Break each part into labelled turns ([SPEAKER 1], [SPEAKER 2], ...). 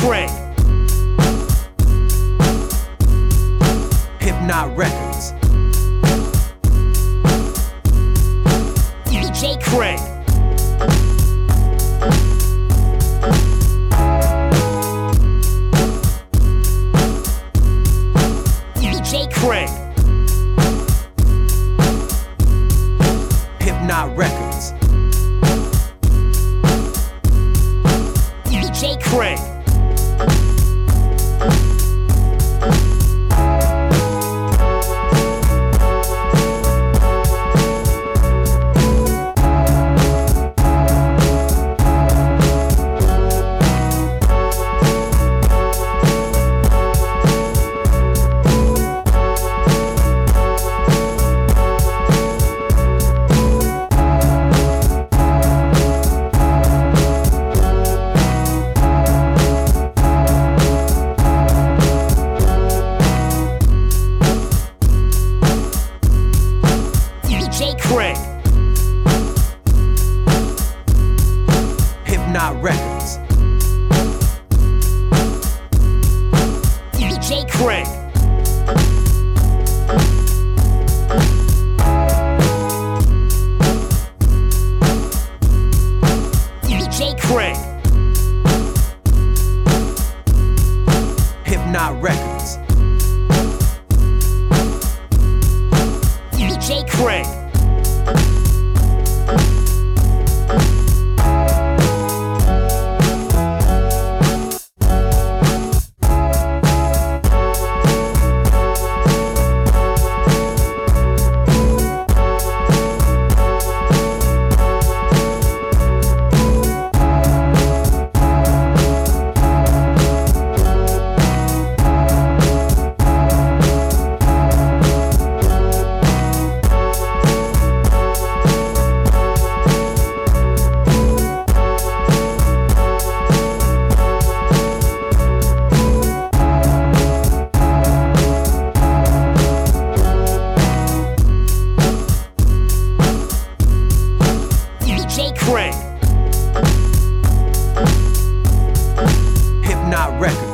[SPEAKER 1] Crank. HiPNOTT Records. HiPNOTT Records. DJ
[SPEAKER 2] Crank. HiPNOTT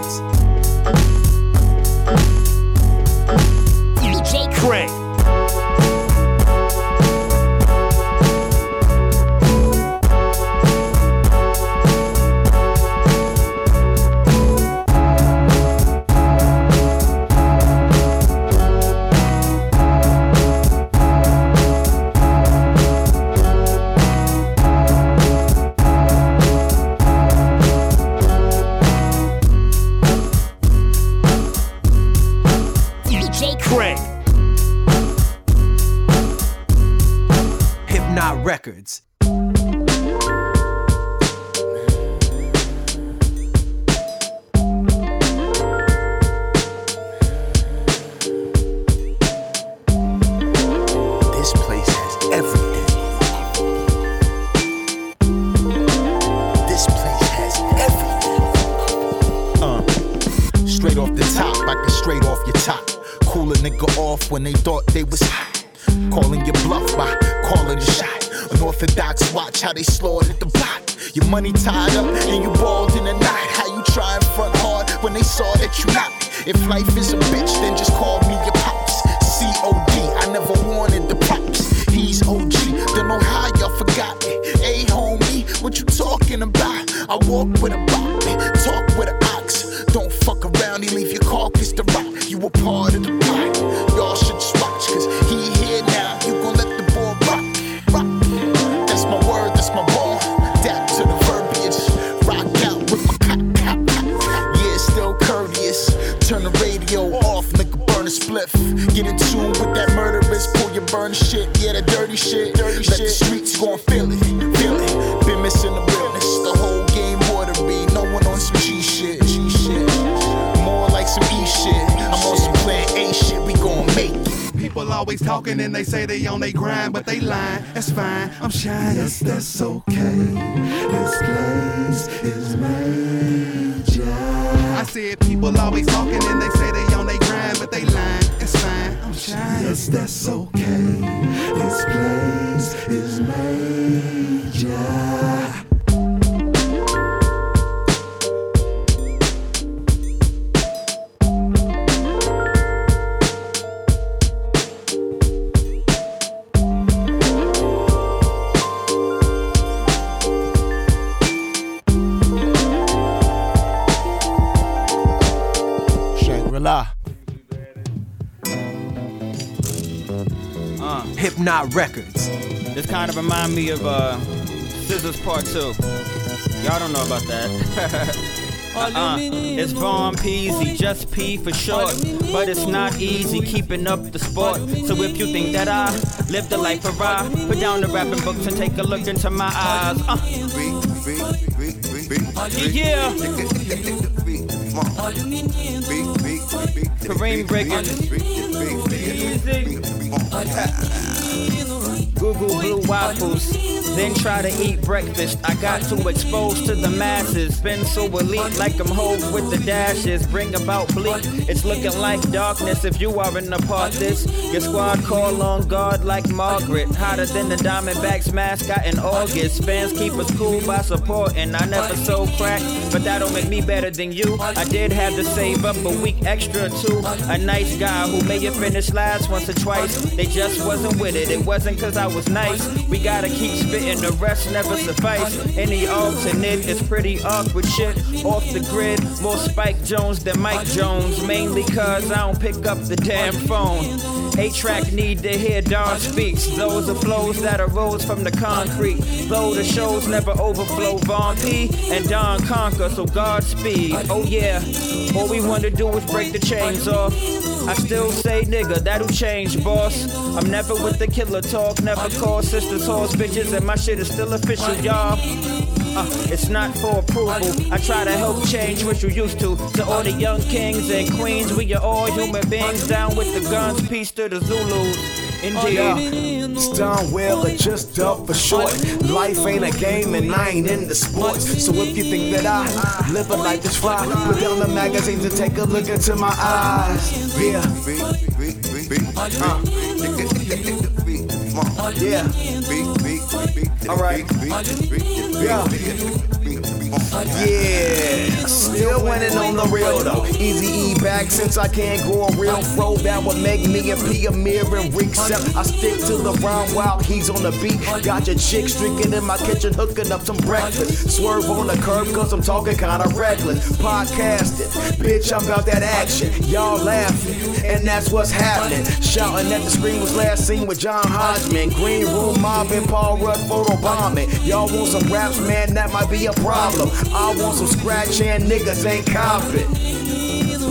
[SPEAKER 2] money tied up and you balled in the night. How you try and front hard when they saw that you not? If life is a bitch, then just call me your pops. COD, I never wanted the props. He's OG, don't know how y'all forgot me. Hey homie, what you talking about? I walk with a bop,
[SPEAKER 3] talking and they say they on they grind, but they lying. That's fine. I'm shying. Yes, that's okay. This place is major. I said people always talking and they say they on they grind, but they lying. It's fine. I'm shying. Yes, that's okay.
[SPEAKER 4] Slipknot Records.
[SPEAKER 5] This kind of remind me of uh, Scissors Part 2. Y'all don't know about that. Uh, it's Von Peasy, just P for short. But it's not easy keeping up the sport. So if you think that I live the life of I, put down the rapping books and take a look into my eyes. Uh. Yeah. Kareem Riggins. Google Blue Waffles then try to eat breakfast. I got too exposed to the masses. Been so elite, like I'm hove with the dashes. Bring about bleak. It's looking like darkness if you are in the part this. Your squad call on guard like Margaret. Hotter than the Diamondbacks mascot in August. Fans keep us cool by supporting. I never sold crack, but that don't make me better than you. I did have to save up a week extra too. A nice guy who may have finished last once or twice. They just wasn't with it. It wasn't cause I was nice. We gotta keep and the rest never suffice. Any alternate is pretty awkward shit. Off the grid, more Spike Jones than Mike Jones. Mainly cause I don't pick up the damn phone. A track need to hear Don speaks. Those are flows that arose from the concrete. Though the shows never overflow. Von P and Don conquer, so Godspeed. Oh yeah, all we want to do is break the chains off. I still say nigga, that'll change, boss. I'm never with the killer talk, never call sisters horse bitches, and my shit is still official, y'all. Uh, it's not for approval. I try to help change what you used to. To all the young kings and queens, we are all human beings. Down with the guns, peace to the Zulus. Indeed.
[SPEAKER 6] Uh, Stun well or just up for short. Life ain't a game and I ain't in the sports. So if you think that I live a life that's fly, put down the magazines and take a look into my eyes. Yeah. Uh. Yeah. All right. Yeah, still winning on the real though. Easy E back since I can't go a real fro. That would make me and P a mirror and Except I stick to the rhyme while he's on the beat. Got your chick streaking in my kitchen, hooking up some breakfast. Swerve on the curb cause I'm talking kinda reckless. Podcasting, bitch, I'm about that action. Y'all laughing, and that's what's happening. Shouting at the screen was last seen with John Hodgman. Green room mobbing, Paul Rudd photo bombing. Y'all want some raps, man, that might be a problem. I want some scratch and niggas ain't confident.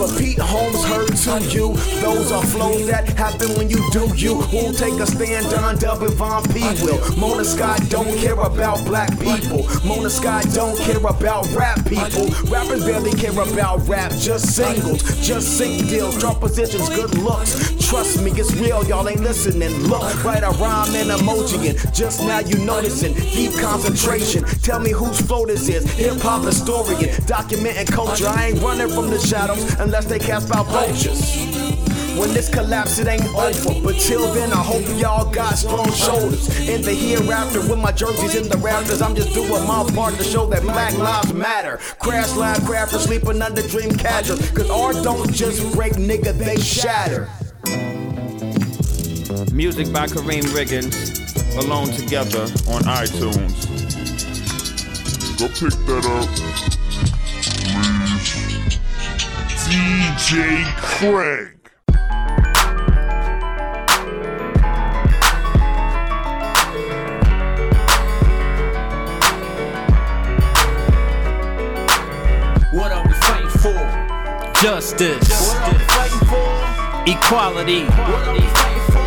[SPEAKER 6] But Pete Holmes heard to you. Those are flows that happen when you do you. Who'll take a stand on Dub Von P will. Mona Scott don't care about black people. Mona Scott don't care about rap people. Rappers barely care about rap, just singles, just sync deals, drop positions, good looks. Trust me, it's real, y'all ain't listening. Look, write a rhyme and emoji and just now you noticing. Deep concentration. Tell me whose flow this is. Hip hop historian, documenting culture. I ain't running from the shadows unless they cast out vultures. When this collapse, it ain't over. But till then, I hope y'all got strong shoulders. In the hereafter, with my jerseys in the rafters, I'm just doing my part to show that black lives matter. Crash lab crafters sleeping under dream catchers. Cause art don't just break, nigga, they shatter.
[SPEAKER 5] Music by Kareem Riggins. Alone Together on iTunes.
[SPEAKER 7] Go pick that up. Please. DJ Crank.
[SPEAKER 8] What are we fighting for?
[SPEAKER 4] Justice.
[SPEAKER 8] What are we fighting for?
[SPEAKER 4] Equality.
[SPEAKER 8] What are we fighting for?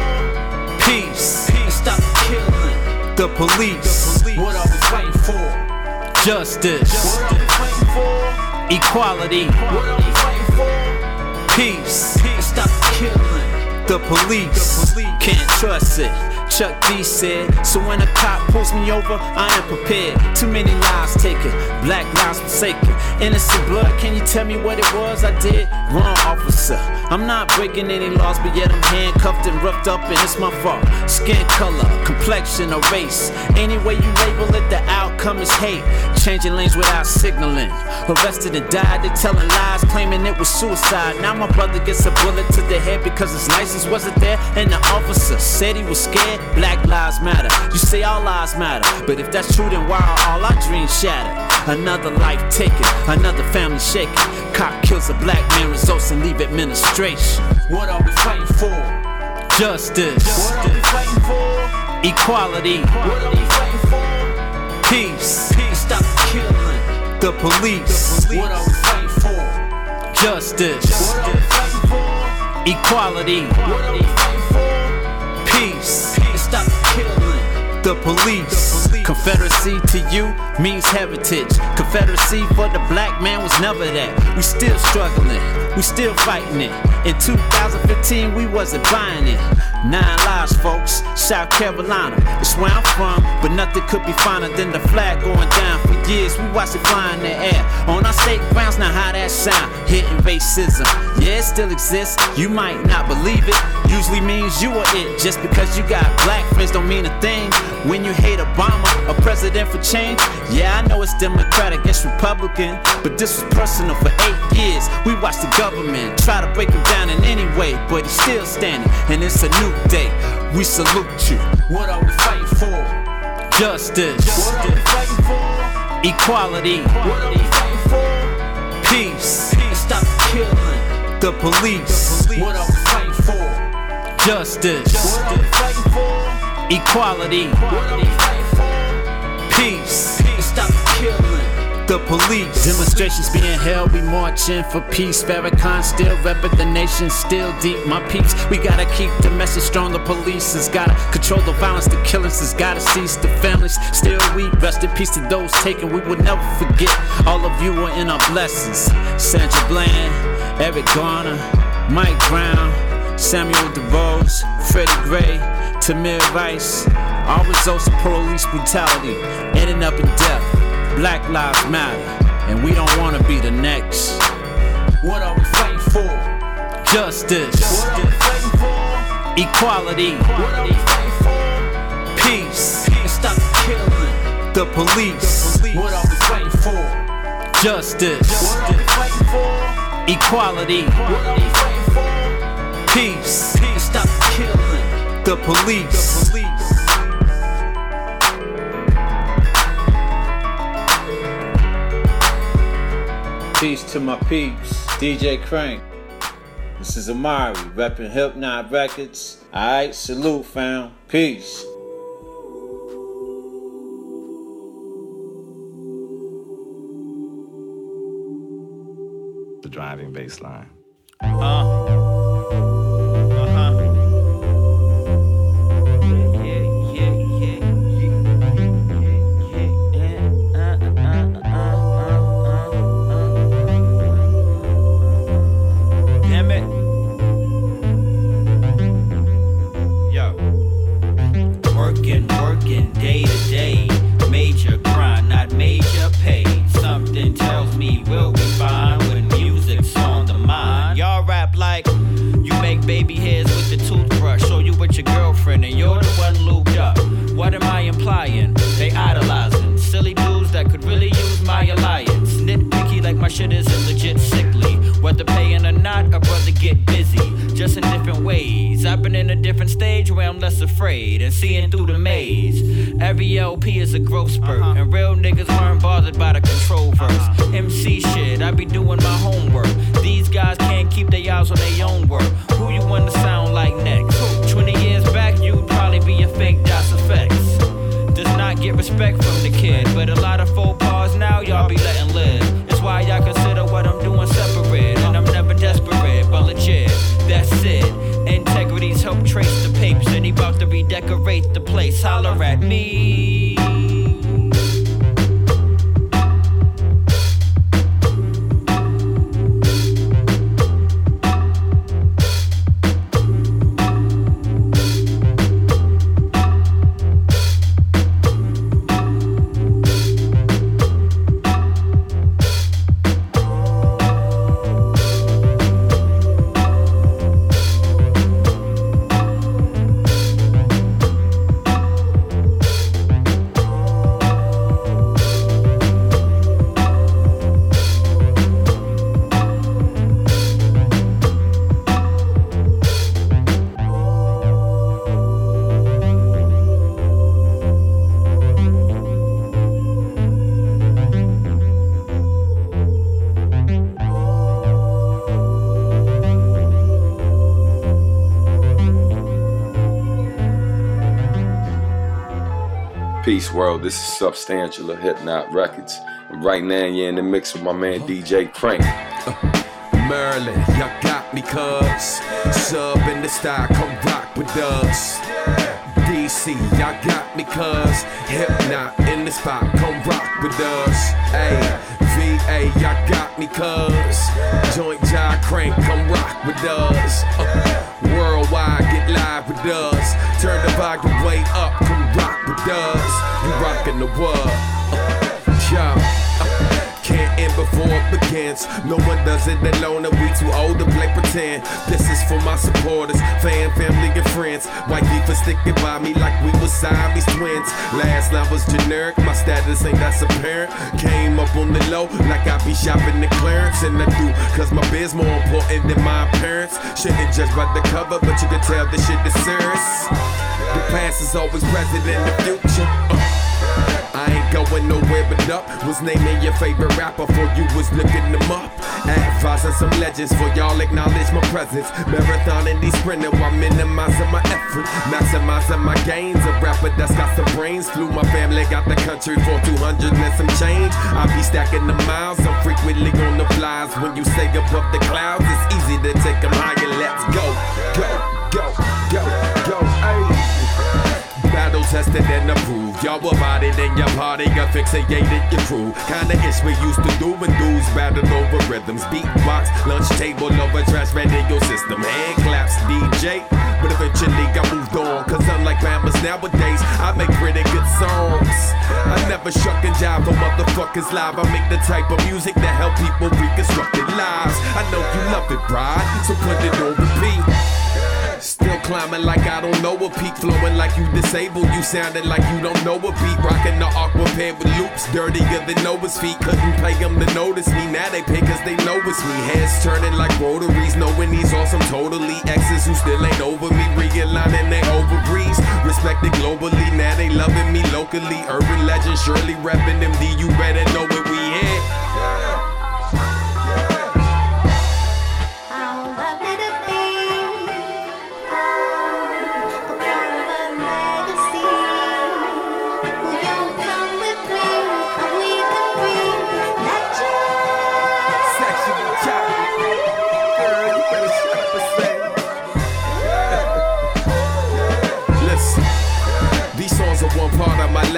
[SPEAKER 4] Peace.
[SPEAKER 8] And stop the killing.
[SPEAKER 4] The police.
[SPEAKER 8] What are we fighting for?
[SPEAKER 4] Justice.
[SPEAKER 8] What
[SPEAKER 4] Equality. Peace.
[SPEAKER 8] Stop killing.
[SPEAKER 4] The police. Can't trust it. Chuck D said. So when a cop pulls me over, I am prepared. Too many lives taken, black lives forsaken. Innocent blood, can you tell me what it was I did? Wrong officer. I'm not breaking any laws, but yet I'm handcuffed and roughed up, and it's my fault. Skin color, complexion, or race. Any way you label it, the outcome is hate. Changing lanes without signaling. Arrested and died, they telling lies, claiming it was suicide. Now my brother gets a bullet to the head because his license wasn't there, and the officer said he was scared. Black lives matter. You say all lives matter, but if that's true, then why are all our dreams shattered? Another life taken, another family shaken. Cop kills a black man, results in leave administration.
[SPEAKER 8] What are we fighting for?
[SPEAKER 4] Justice. Equality. Peace.
[SPEAKER 8] Stop killing.
[SPEAKER 4] The police.
[SPEAKER 8] What are we fighting for?
[SPEAKER 4] Justice.
[SPEAKER 8] What are we fighting for?
[SPEAKER 4] Equality.
[SPEAKER 8] What are we fighting for?
[SPEAKER 4] Peace.
[SPEAKER 8] Stop killing.
[SPEAKER 4] The police. Confederacy to you means heritage. Confederacy for the black man was never that. We still struggling. We still fighting it. In 2015, we wasn't buying it. Nine lives, folks. South Carolina. It's where I'm from, but nothing could be finer than the flag going down. For years, we watched it fly in the air. On our state grounds, now how that sound? Hitting racism. Yeah, it still exists. You might not believe it. Usually means you are it. Just because you got black friends don't mean a thing. When you hate Obama, a president for change. Yeah, I know it's Democratic, it's Republican. But this was personal for eight years. We watched the government try to break him down in any way. But he's still standing, and it's a new day. We salute you.
[SPEAKER 8] What are we fighting for?
[SPEAKER 4] Justice,
[SPEAKER 8] What are we fighting for?
[SPEAKER 4] equality,
[SPEAKER 8] What are we fighting for?
[SPEAKER 4] peace.
[SPEAKER 8] Stop killing.
[SPEAKER 4] The police,
[SPEAKER 8] What are we fighting for?
[SPEAKER 4] justice,
[SPEAKER 8] What are we fighting for?
[SPEAKER 4] equality,
[SPEAKER 8] What are we fighting for?
[SPEAKER 4] peace. Police. Demonstrations being held, we marching for peace. Farrakhan still repping the nation, still deep. My peeps, we gotta keep the message strong. The police has gotta control the violence, the killings has gotta cease. The families still weep. Rest in peace to those taken. We will never forget. All of you are in our blessings. Sandra Bland, Eric Garner, Mike Brown, Samuel DuBose, Freddie Gray, Tamir Rice. All results of police brutality ending up in death. Black lives matter, and we don't wanna be the next.
[SPEAKER 8] What are we fighting for?
[SPEAKER 4] Justice,
[SPEAKER 8] What are we fighting for?
[SPEAKER 4] equality,
[SPEAKER 8] What are we fighting for?
[SPEAKER 4] peace.
[SPEAKER 8] Stop killing.
[SPEAKER 4] The police,
[SPEAKER 8] What are we fighting for?
[SPEAKER 4] justice,
[SPEAKER 8] What are we fighting for?
[SPEAKER 4] equality,
[SPEAKER 8] What are we fighting for?
[SPEAKER 4] peace.
[SPEAKER 8] Stop killing.
[SPEAKER 4] The police. Peace to my peeps, DJ Crank. This is Amari, repping HiPNOTT Records. Alright, salute, fam. Peace.
[SPEAKER 9] the driving bass line.
[SPEAKER 5] Damn shit isn't legit sickly. Whether paying or not, a brother get busy. Just in different ways. I've been in a different stage where I'm less afraid and seeing through the maze. Every LP is a growth spurt, uh-huh. and real niggas weren't bothered by the control verse. Uh-huh. MC shit, I be doing my homework. These guys can't keep their eyes on their own work. Who you want to sound like next? 20 years back, you'd probably be a fake Das EFX does not get respect from the kid. But a lot of faux the place. Holler at me.
[SPEAKER 9] Peace World. This is Substantial of HiPNOTT Records. And right now, you're in the mix with my man DJ Crank.
[SPEAKER 10] Maryland, y'all got me, cuz. Sub in the style, come rock with us. DC, y'all got me, cuz. Hip Not in the spot, come rock with us. Hey, VA, y'all got me, cuz. Joint Jai Crank, come rock with us. Uh, worldwide, live with us. Turn the volume way up, come rock with us. You rockin' the world. Uh, yeah. End before it begins. No one does it alone, and we too old to play pretend. This is for my supporters, fan, family, and friends. White people sticking by me like we was Siamese twins. Last line was generic, my status ain't that's apparent. Came up on the low like I be shopping the clearance, and I do, cause my biz more important than my appearance. Shouldn't judge by the cover, but you can tell this shit is serious. The past is always present in the future. Uh. I ain't going nowhere but up. Was naming your favorite rapper for you was looking them up. Advising some legends for y'all acknowledge my presence. Marathon and these sprinting while minimizing my effort. Maximizing my gains. A rapper that's got some brains. Flew my family, got the country for 200 and some change. I be stacking the miles. I'm frequently on the flies. When you say above the clouds, it's easy to take them higher. Let's go, go, go, go, tested and approved. Y'all about it in your party, asphyxiated your crew. Kinda ish we used to do when dudes battled over rhythms. Beatbox, lunch table over trash radio system. Hand claps, DJ. But eventually I moved on, cause unlike Bama's nowadays, I make pretty good songs. I never shuck and jive for motherfuckers live. I make the type of music that help people reconstruct their lives. I know you love it, bride, so put it on repeat. Still climbing like I don't know a peak, flowing like you disabled. You sounded like you don't know a beat, rocking the aqua pair with loops, dirtier than Noah's feet. Couldn't pay them to notice me, now they pay cause they know it's me. Heads turning like rotaries, knowing these awesome totally exes who still ain't over me, realigning they ovaries. Respected globally, now they loving me locally. Urban legend, surely repping them D, you better know where we at.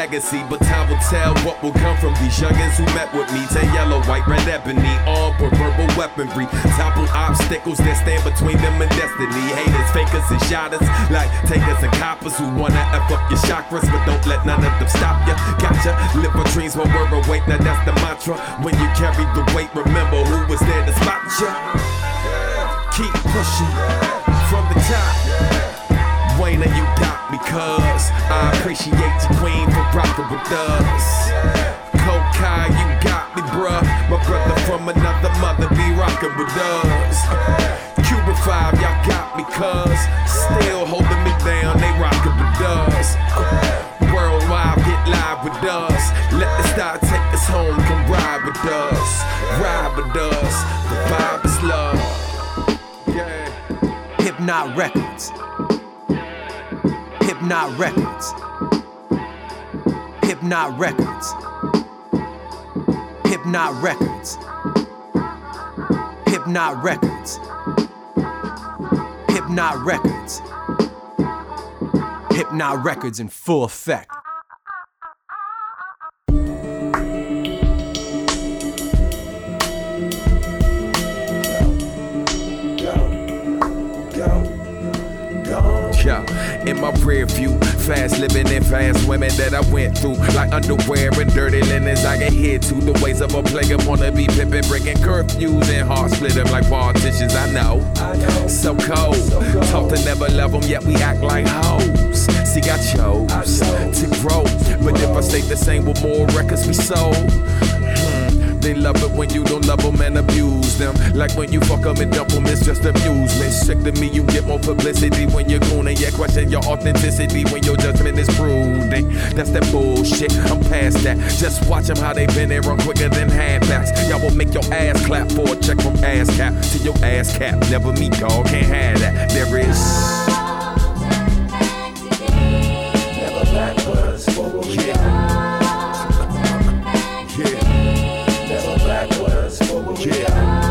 [SPEAKER 10] Legacy, but time will tell what will come from these youngins who met with me. Tan yellow, white, red ebony, all with verbal weaponry. Topple obstacles that stand between them and destiny. Haters, fakers, and shotters, like takers and coppers who wanna F up your chakras, but don't let none of them stop ya. Gotcha, live for dreams, one word await. Now that's the mantra. When you carry the weight, remember who was there to spot ya. Keep pushing from the top. Wayne, you got cuz I appreciate you, queen, for rocking with us. Kokai, you got me, bruh. My brother from another mother be rocking with us. Cuba 5, y'all got me, cuz still holding me down, they rocking with us. Worldwide, get live with us. Let the star take us home, come ride with us. Ride with us, the vibe is love. Yeah.
[SPEAKER 11] HiPNOTT Records. HiPNOTT Records. HiPNOTT Records. HiPNOTT Records. HiPNOTT Records. HiPNOTT Records. HiPNOTT Records in full effect.
[SPEAKER 10] In my rear view, fast living and fast women that I went through, like underwear and dirty linens. I get hit to the ways of a player, wanna be pimping, breaking curfews and heart splitting like politicians. I know, so cold. Talk to never love them, yet we act like hoes. See, I chose to grow, but if I stay the same with more records we sold. They love it when you don't love them and abuse them. Like when you fuck them and dump them, it's just amusement. Sick to me, you get more publicity when you're gooning. Yeah, question your authenticity when your judgment is prudent. That's that bullshit. I'm past that. Just watch them how they been there run quicker than halfbacks. Y'all will make your ass clap for a check from ass cap to your ass cap. Never me, dog. Can't have that. There is.
[SPEAKER 12] Never backwards, forward we
[SPEAKER 10] Yeah.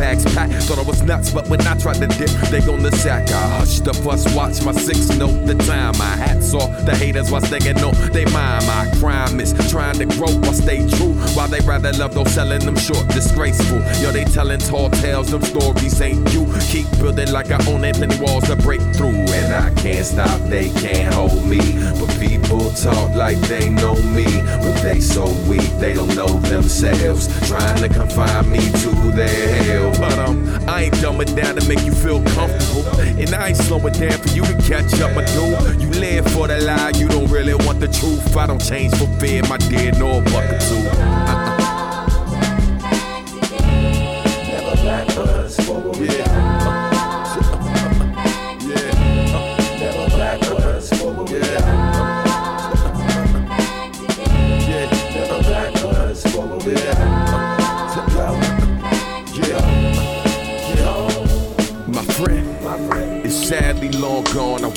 [SPEAKER 10] Bag's packed. Thought I was nuts, but when I tried to dip, they on the sack. I hushed the fuss, watch my six note the time. My hats off, the haters was thinking, no, they mind. My crime is trying to grow, while stay true. While they rather love those selling them short, disgraceful. Yo, they telling tall tales, them stories ain't you. Keep building like I own it, plenty walls to break through. And I can't stop, they can't hold me. But people talk like they know me. But they so weak, they don't know themselves. Trying to confine me to their hell. But um, I ain't dumb it down to make you feel comfortable. And I ain't slow it down for you to catch up, I do. You live for the lie, you don't really want the truth. I don't change for fear, my dear, nor bucket too. Uh-uh.
[SPEAKER 12] Never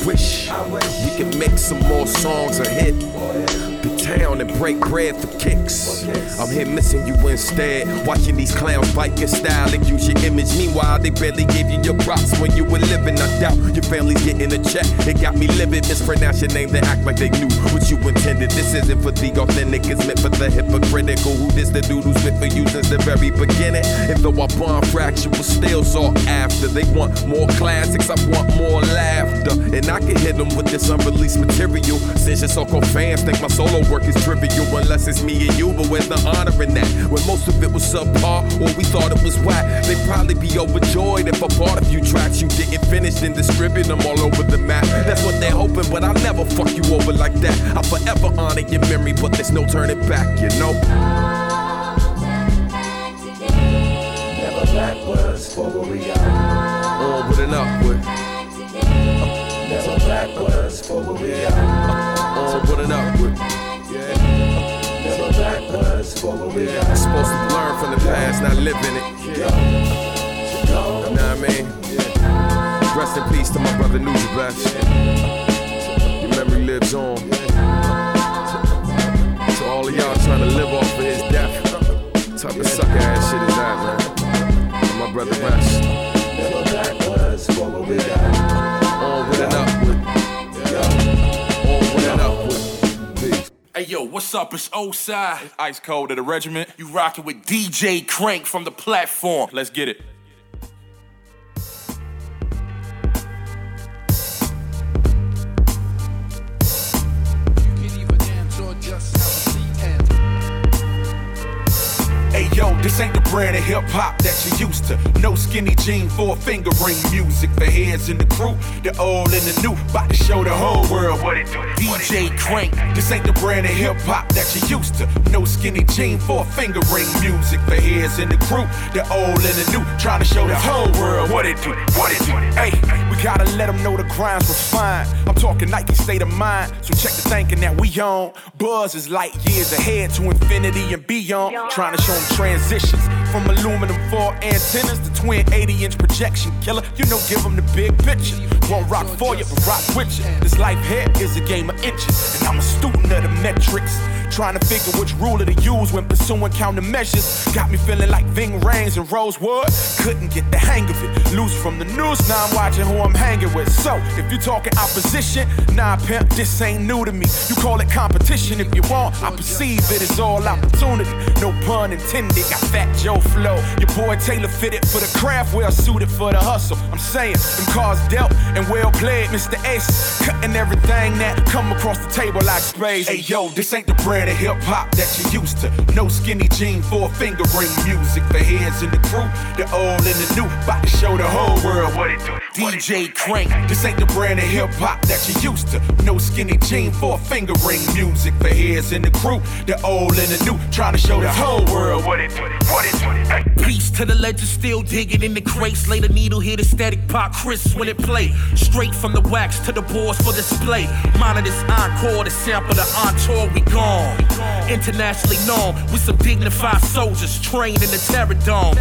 [SPEAKER 10] gone. I wish we could make some more songs a hit. Town and break bread for kicks. I'm here missing you instead. Watching these clowns bite your style and use your image. Meanwhile, they barely gave you your props when you were living. I doubt your family's getting a check. It got me livid. Mispronounce your name, they act like they knew what you intended. This isn't for the authentic, it's meant for the hypocritical. Who this the dude who's been for you since the very beginning? And though I fractual still sought after. They want more classics, I want more laughter. And I can hit them with this unreleased material. Since your so-called fans think my solo work is trivial, unless it's me and you, but where's the honor in that? When most of it was subpar, or we thought it was whack, they'd probably be overjoyed if I bought a few tracks you didn't finish and distribute them all over the map. That's what they're hoping, but I'll never fuck you over like that. I'll forever honor your memory, but there's no turning back, you know?
[SPEAKER 12] Never for what we got.
[SPEAKER 10] Onward and upward.
[SPEAKER 12] Never black was for what we are.
[SPEAKER 10] Onward and upward.
[SPEAKER 12] Never black was for what we got.
[SPEAKER 10] Supposed to learn from the past, not live in it. You know what I mean? Rest in peace to my brother Newsy Best. Your memory lives on. To all of y'all trying to live off of his death. Type of sucker ass shit is that, man? And my brother Rest.
[SPEAKER 12] Never black was for what we got.
[SPEAKER 13] What's up? It's Osai. Ice Cold of the regiment. You rocking with DJ Crank from the platform. Let's get it. This ain't the brand of hip hop that you used to. No skinny jean, four finger ring music for heads in the crew. The old and the new, about to show the whole world what it do. DJ Crank, this ain't the brand of hip hop that you used to. No skinny jean, four finger ring music for heads in the crew. The old and the new, trying to show the whole world what it do. What it do. Hey, we gotta let them know the grind's refined. I'm talking Nike state of mind, so check the thinking that we on. Buzz is light years ahead to infinity and beyond. Trying to show them transitions from aluminum foil antennas to twin 80 inch projection killer. You know, give them the big picture. Won't rock for you, but rock with you. This life here is a game of inches, and I'm a student of the metrics. Trying to figure which ruler to use when pursuing countermeasures. Got me feeling like Ving Rhames and Rosewood. Couldn't get the hang of it. Loose from the news, now I'm watching who I'm hanging with. So, if you talking opposition, nah, pimp, this ain't new to me. You call it competition if you want. I perceive it as all opportunity. No pun intended. Got Fat Joe flow. Your boy Taylor fitted for the craft, well suited for the hustle. I'm saying, them cars dealt and well played, Mr. Ace. Cutting everything that come across the table like space. Hey yo, this ain't the brand of hip hop that you used to. No skinny jean, four finger ring music for heads in the crew. The old and the new, about to show the whole world what it do. DJ Crank, this ain't the brand of hip hop that you used to. No skinny jean, four finger ring music for heads in the crew. The old and the new, trying to show the whole world what it do. What it do. Hey.
[SPEAKER 14] Peace to the legend, still digging in the crates. Lay the needle, hear the static pop crisp when it play. Straight from the wax to the boards for display. Monitor this encore, the sample, the entour, we gone. Internationally known, with some dignified soldiers trained in the terror dome.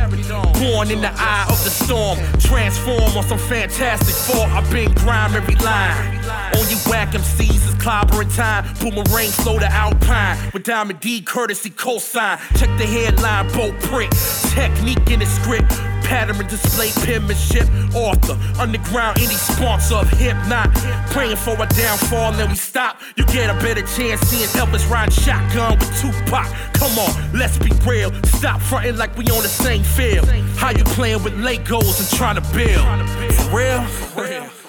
[SPEAKER 14] Born in the eye of the storm, transform on some fantastic Four, I've been grime every line. On you whack MCs is clobbering time. Boomerang slow to alpine with Diamond D courtesy cosign. Check the headline, bold print. technique in the script. Pattern display penmanship, author, underground, any sponsor of hip not praying for a downfall, and we stop. You get a better chance seeing Elvis riding shotgun with Tupac. Come on, let's be real. Stop fronting like we on the same field. How you playing with Legos and trying to build? For real? For real.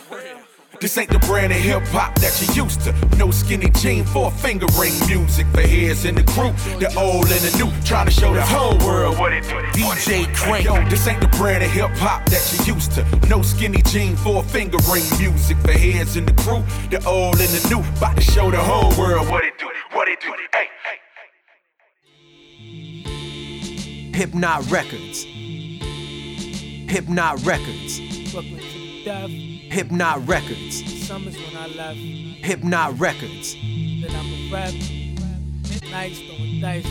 [SPEAKER 13] This ain't the brand of hip hop that you used to. No skinny jean for a finger ring. Music for heads in the group. The old and the new. Trying to show the whole world what it do. DJ Crank. Yo, this ain't the brand of hip hop that you used to. No skinny jean for a finger ring. Music for heads in the group. The old and the new. About to show the whole world what it do. What it do. Hey,
[SPEAKER 11] hey. HiPNOTT Records. HiPNOTT Records.
[SPEAKER 15] Brooklyn to the death.
[SPEAKER 11] HiPNOTT Records.
[SPEAKER 15] Summers when I left.
[SPEAKER 11] HiPNOTT Records.
[SPEAKER 15] Then I'm a rap. Nice, throwing dice.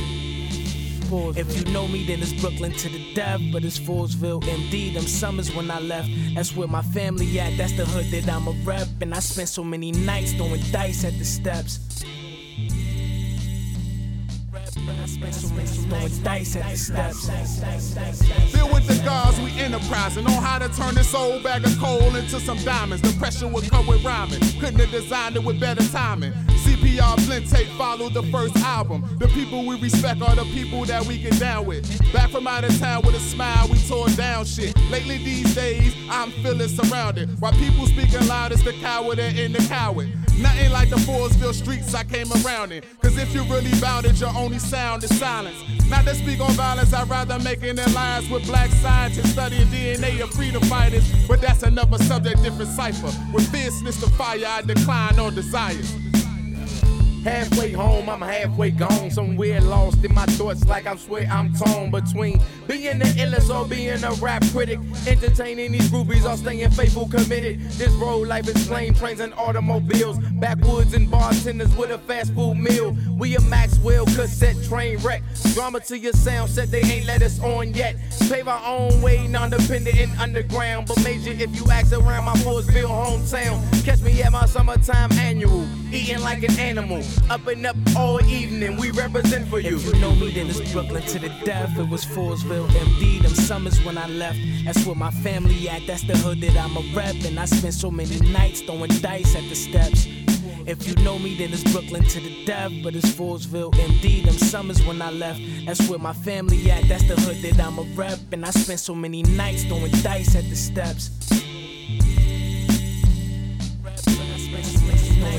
[SPEAKER 15] If you know me, then it's Brooklyn to the death, but it's Forestville MD. Them summers when I left, that's where my family at. That's the hood that I'm a rep, and I spent so many nights throwing dice at the steps.
[SPEAKER 16] Filled with the scars, we enterprising on how to turn this old bag of coal into some diamonds. The pressure would come with rhyming. Couldn't have designed it with better timing. CPR blend tape followed the first album. The people we respect are the people that we get down with. Back from out of town with a smile, we tore down shit. Lately these days, I'm feeling surrounded. While people speaking loud, it's the coward and in the coward. Nothing like the Forestville streets I came around in. Cause if you really bout it, your only sound is silence. Not to speak on violence, I'd rather make making alliance with black scientists studying DNA of freedom fighters. But that's another subject, different cipher. With fierceness to fire, I decline on desires.
[SPEAKER 17] Halfway home, I'm halfway gone. Somewhere lost in my thoughts, like I'm swear I'm torn between being the illest or being a rap critic. Entertaining these groupies or staying faithful, committed. This road life is plane trains and automobiles. Backwoods and bartenders with a fast food meal. We a Maxwell cassette train wreck. Drama to your sound set, they ain't let us on yet. Pave our own way, non-dependent and underground. But major if you ask around my Forestville hometown. Catch me at my summertime annual, eating like an animal. Up and up all evening, we represent for you.
[SPEAKER 15] If you know me, then it's Brooklyn to the death. It was Forestville MD. Them summers when I left, that's where my family at. That's the hood that I'm a rep. And I spent so many nights throwing dice at the steps. If you know me, then it's Brooklyn to the death, but it's Forestville MD. Them summers when I left, that's where my family at. That's the hood that I'm a rep, and I spent so many nights throwing dice at the steps.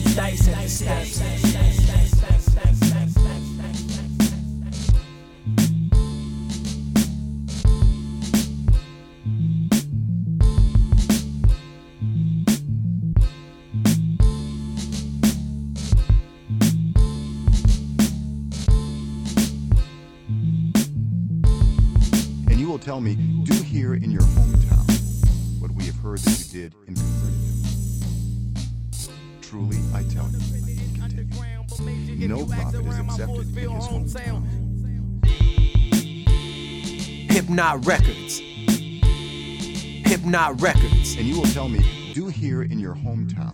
[SPEAKER 15] Throwing dice steps.
[SPEAKER 18] And you will tell me, do here in your hometown what we have heard that you did in I tell you, he continued, no prophet is accepted in his hometown.
[SPEAKER 11] HiPNOTT Records. HiPNOTT Records.
[SPEAKER 18] And you will tell me, do here in your hometown.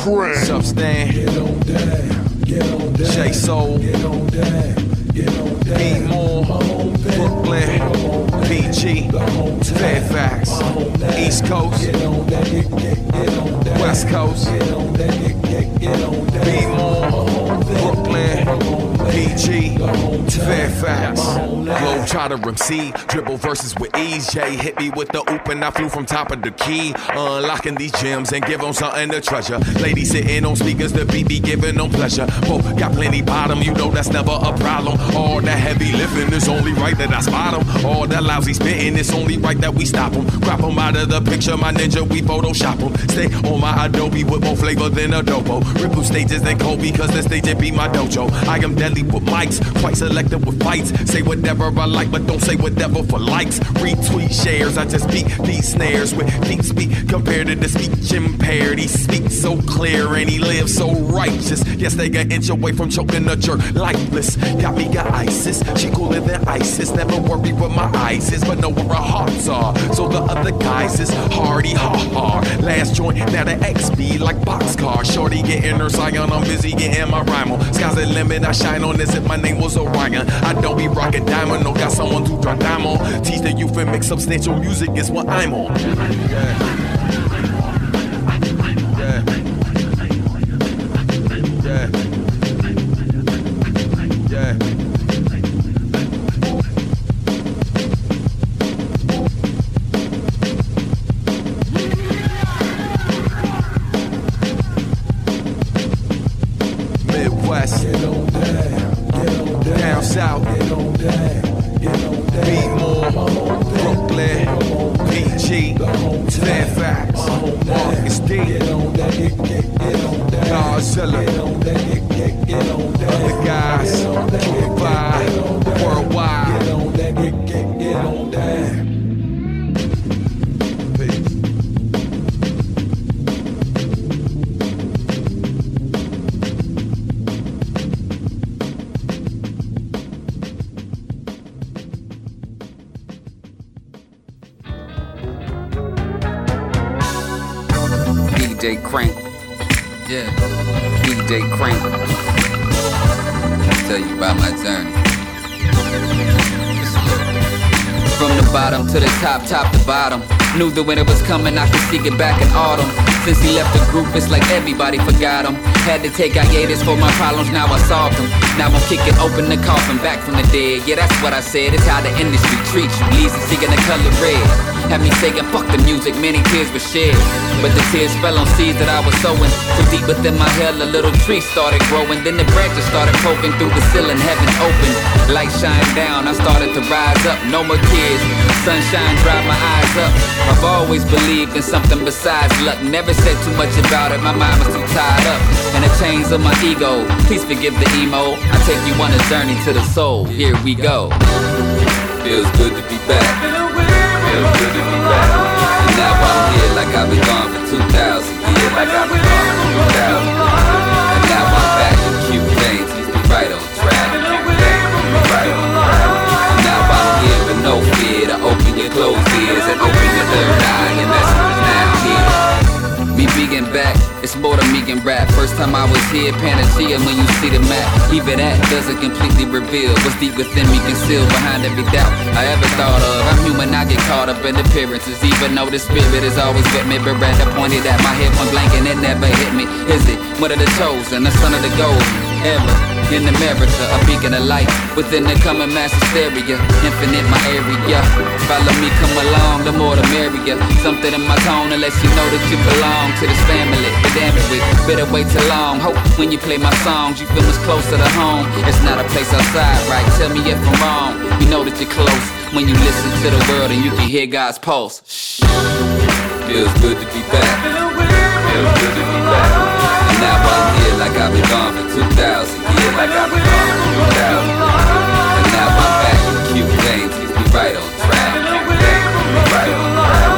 [SPEAKER 7] DJ Crank.
[SPEAKER 10] What's up, Stan?
[SPEAKER 19] Get on down, get on down.
[SPEAKER 10] J Soul.
[SPEAKER 19] Get on down, get on down.
[SPEAKER 10] B More. Brooklyn. PG. Fairfax. East Coast. West Coast. B More. Brooklyn. PG. Fairfax. Globe Trotter MC. Dribble verses with. Jay hit me with the oop and I flew from top of the key. Unlocking these gems and give them something to treasure. Ladies sitting on speakers, the beat be giving them pleasure. Both got plenty bottom, you know that's never a problem. All that heavy lifting is only right that I spot them. All that lousy spitting, it's only right that we stop them. Crop them out of the picture, my ninja, we Photoshop them. Stay on my Adobe with more flavor than Adobo. Ripple stages than Kobe, cause the stage it be my dojo. I am deadly with mics, quite selective with fights. Say whatever I like but don't say whatever for likes. Retweet shares, I just beat these snares with deep speak compared to the speech impaired. He speaks so clear and he lives so righteous. Yes, they got inch away from choking a jerk lifeless. Got me got ISIS, she cooler than ISIS. Never worry where my eyes is, but know where her hearts are. The guys is hardy, ha ha. Last joint, now the XB like boxcar. Shorty getting her scion, I'm busy getting my rhyme on. Sky's the limit, I shine on as if my name was Orion. I don't be rocking diamond, no got someone to drop diamond. Teach the youth and make substantial music is what I'm on. Yeah.
[SPEAKER 20] Knew the winter was coming, I could see it back in autumn. Since he left the group, it's like everybody forgot him. Had to take hiatus for my problems, now I solved them. Now I'm kicking open the coffin back from the dead. Yeah, that's what I said, it's how the industry treats you. Leaves the seeking the color red. Had me saying fuck the music, many tears were shed. But the tears fell on seeds that I was sowing. So deep within my hell, a little tree started growing. Then the branches started poking through the ceiling, heaven open. Light shined down, I started to rise up. No more tears, sunshine dried my eyes up. I've always believed in something besides luck. Never said too much about it, my mind was too tied up. And the chains of my ego, please forgive the emo. I take you on a journey to the soul. Here we go. Feels good to be back feels good to be back. And now I'm here like I've been gone for 2,000 years, like I've been gone for 2,000 And now I'm back in cute things, keeps me right on track. Right on track. And now I'm here with no fear to open your closed ears and open your third eye. Your message it's more than me and rap. First time I was here, panacea when you see the map. Even that doesn't completely reveal what's deep within me, concealed behind every doubt I ever thought of. I'm human, I get caught up in appearances, even though the spirit is always with me. But rather pointed at my head, point blank, and it never hit me. Is it one of the chosen, the son of the gold? Ever in America, a beacon of light within the coming mass hysteria. Infinite my area. Follow me, come along, the more the merrier. Something in my tone lets you know that you belong to this family. But damn it, we better wait too long. Hope when you play my songs, you feel much closer to the home. It's not a place outside, right? Tell me if I'm wrong. You know that you're close when you listen to the world and you can hear God's pulse. Shh. Feels good to be back. Feels good to be back. Now I'm here like I've been gone for 2,000 years, like I've been gone for 2,000 And now I'm back in cute things, me right on track. Right on track.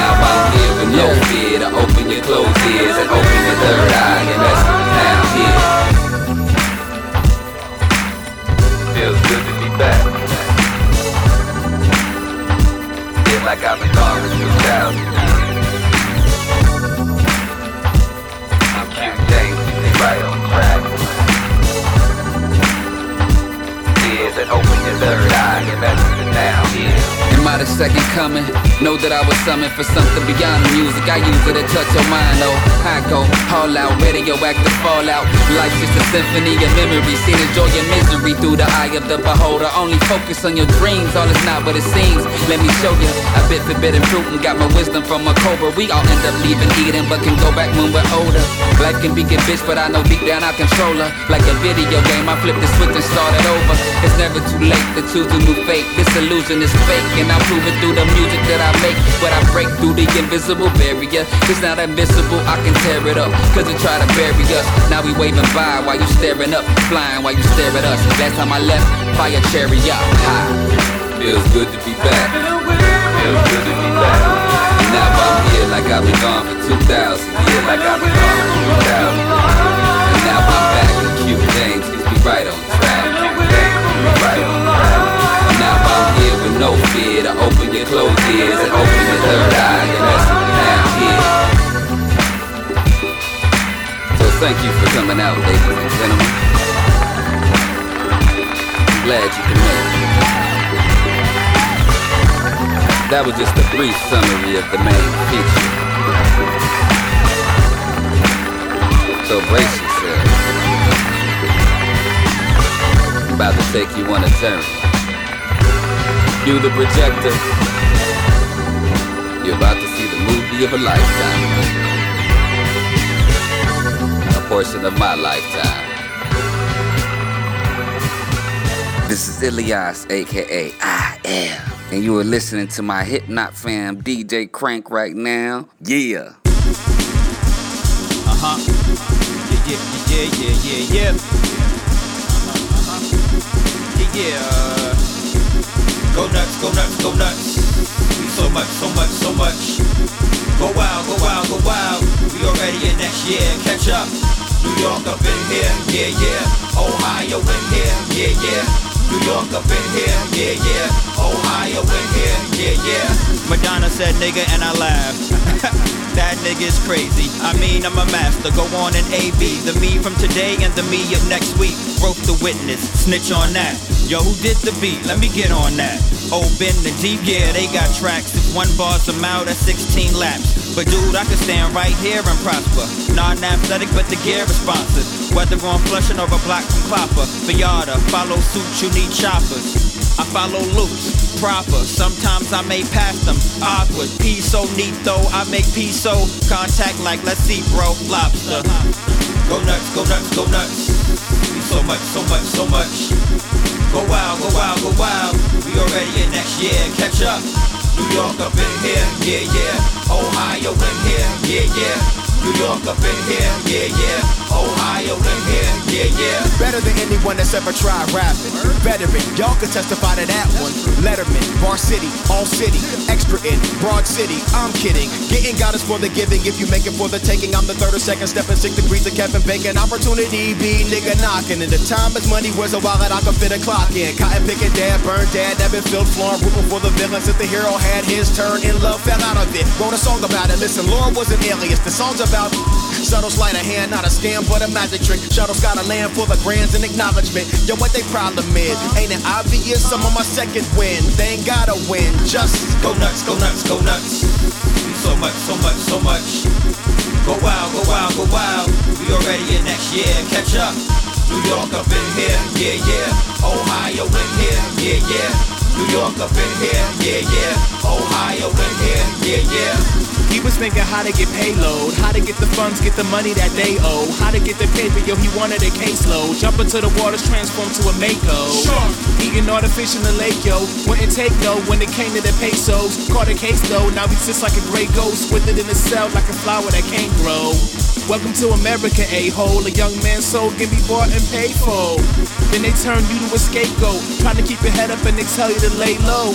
[SPEAKER 20] Now I'm here with no fear to open your closed ears and open your third eye. Second coming? Know that I was summoned for something beyond the music. I use it to touch your mind, oh. I go all out, radioactive fallout. Life's just a symphony of memories. See the joy and misery through the eye of the beholder. Only focus on your dreams, all is not what it seems. Let me show you. I bit forbidden fruit and got my wisdom from a cobra. We all end up leaving Eden, but can go back when we're older. Life can be a bitch, but I know deep down I control her. Like a video game, I flip the switch and start it over. It's never too late to choose a new fate. This illusion is fake, and and I prove through the music that I make. But I break through the invisible barrier. It's not invisible, I can tear it up. Cause it try to bury us. Now we waving by while you staring up. Flying while you stare at us. Last time I left, fire chariot high. Feels good to be back. Feels good to be back. And now I'm here like I've been gone for 2,000 years, like I've been gone for 2,000 And now I'm back and Q James keeps me right on fear to open your closed ears and open your third eye. And that's now here. So thank you for coming out, ladies and gentlemen. I'm glad you can make it. That was just a brief summary of the main feature. So brace yourself. About to take you on a journey. You the projector. You're about to see the movie of a lifetime. A portion of my lifetime. This is Ilias, aka I Am. And you are listening to my HiPNOTT fam DJ Crank right now. Yeah.
[SPEAKER 21] Uh huh. Yeah, yeah, yeah, yeah, yeah, yeah. Uh-huh, uh-huh. Yeah, yeah.
[SPEAKER 5] Go nuts, go nuts, go nuts. So much, so much, so much. Go wild, go wild, go wild. We already in next year. Catch up. New York up in here, yeah, yeah. Ohio in here, yeah, yeah. New York up in here, yeah, yeah. Ohio in here, yeah, yeah.
[SPEAKER 21] Madonna said nigga and I laughed. that nigga is crazy. I mean, I'm a master. Go on and AB. The me from today and the me of next week. Broke the witness. Snitch on that. Yo, who did the beat? Let me get on that. Oh, Ben the Deep, yeah, they got tracks. If one bar's them out at 16 laps. But dude, I could stand right here and prosper. Non-athletic, but the gear responsive. Whether on flushing or a block from Clopper. Viada, follow suit, you need choppers. I follow loops, proper. Sometimes I may pass them, awkward. P so neat though, I make P so contact like let's see, bro, lobster.
[SPEAKER 5] Go nuts, go nuts, go nuts. So much, so much, so much. Go wild, go wild, go wild. We already in next year, catch up. New York up in here, yeah, yeah. Ohio in here, yeah, yeah. New York up in here, yeah, yeah. Ohio in here, yeah, yeah.
[SPEAKER 6] Better than anyone that's ever tried rapping. Veteran, y'all can testify to that one. Letterman, Bar City, All City, Extra in Broad City. I'm kidding. Getting God is for the giving. If you make it for the taking, I'm the third or second step in six degrees of Kevin Bacon. Opportunity be nigga knocking. And the time is money, where's a wallet I can fit a clock in? Cotton picking dad, burned dad, filled flooring, rooting for the villain since the hero had his turn in love, fell out of it. Wrote a song about it. Listen, Laura was an alias. The song's about subtle sleight of hand, not a scam, but a magic trick. Shuttles got a land for the grands and acknowledgement. Yo, what they problem is? Ain't it obvious? I'm on my second win. They ain't gotta win. Just
[SPEAKER 5] go nuts, go nuts, go nuts. So much, so much, so much. Go wild, go wild, go wild. We already in next year. Catch up. New York up in here, yeah, yeah. Ohio in here, yeah, yeah. New York up in here, yeah, yeah. Ohio in here, yeah, yeah.
[SPEAKER 22] He was thinking how to get payload, how to get the funds, get the money that they owe, how to get the paper, yo, he wanted a caseload. Jump into the waters, transform to a Mako. Sure. Eating all the fish in the lake, yo. Wouldn't take no when it came to the pesos. Caught a case though, now he sits like a gray ghost, with it in a cell like a flower that can't grow. Welcome to America, a-hole. A young man's soul can be bought and paid for. Then they turn you to a scapegoat. Trying to keep your head up and they tell you to lay low.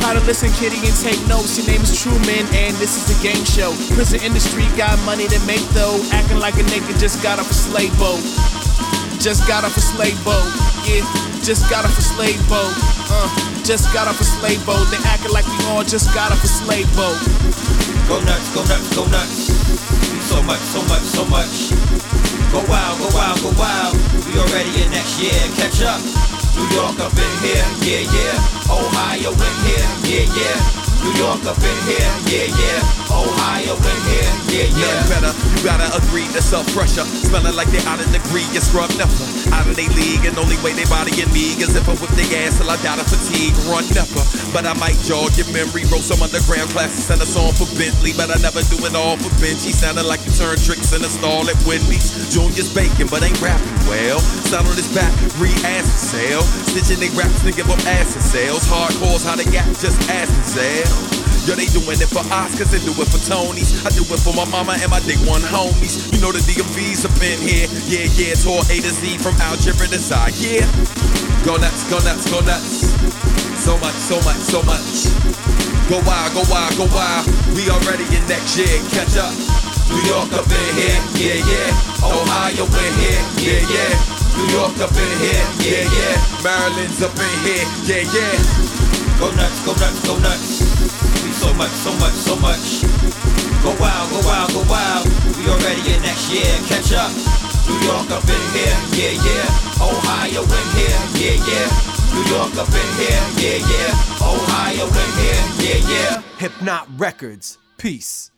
[SPEAKER 22] Try to listen, kitty, and take notes. Your name is Truman, and this is a game show. Prison industry got money to make though. Acting like a nigga just got off a slave boat. Just got off a slave boat. Yeah, just got off a slave boat. Uh, just got off a slave boat. They acting like we all just got off a slave boat.
[SPEAKER 5] Go nuts, go nuts, go nuts so much, so much, so much. Go wild, go wild, go wild. We already in next year, catch up. New York up in here, yeah, yeah. Ohio in here, yeah, yeah. New York up in here, yeah, yeah. Ohio in here, yeah, yeah.
[SPEAKER 10] None better, you gotta agree to self pressure. Smelling like they out of degree, you scrub never. Out of they league, and only way they body in me is if I whip their ass till I die of fatigue. Run never, but I might jog your memory. Wrote some underground classes and a song for Bentley, but I never do it all for Benji. Sounded like you turn tricks in a stall at Wendy's. Junior's baking, but ain't rapping well. Sound on his back, re-ass sale. Stitching they raps to give up acid sales. Hardcore's how they got, just acid sale. Yo, they doing it for Oscars and do it for Tonys. I do it for my mama and my day one homies. You know the DMVs up in here. Yeah, yeah, tour A to Z from Algebra to Side. Yeah. Go nuts, go nuts, go nuts. So much, so much, so much. Go wild, go wild, go wild. We already in next year, catch up. New York up in here, yeah, yeah. Ohio in here, yeah, yeah. New York up in here, yeah, yeah. Maryland's up in here, yeah, yeah.
[SPEAKER 5] Go nuts, go nuts, go nuts. So much, so much, so much. Go wild, go wild, go wild. We already in next year, catch up. New York up in here, yeah, yeah. Ohio in here, yeah, yeah. New York up in here, yeah, yeah. Ohio in here, yeah, yeah.
[SPEAKER 11] HiPNOTT Records. Peace.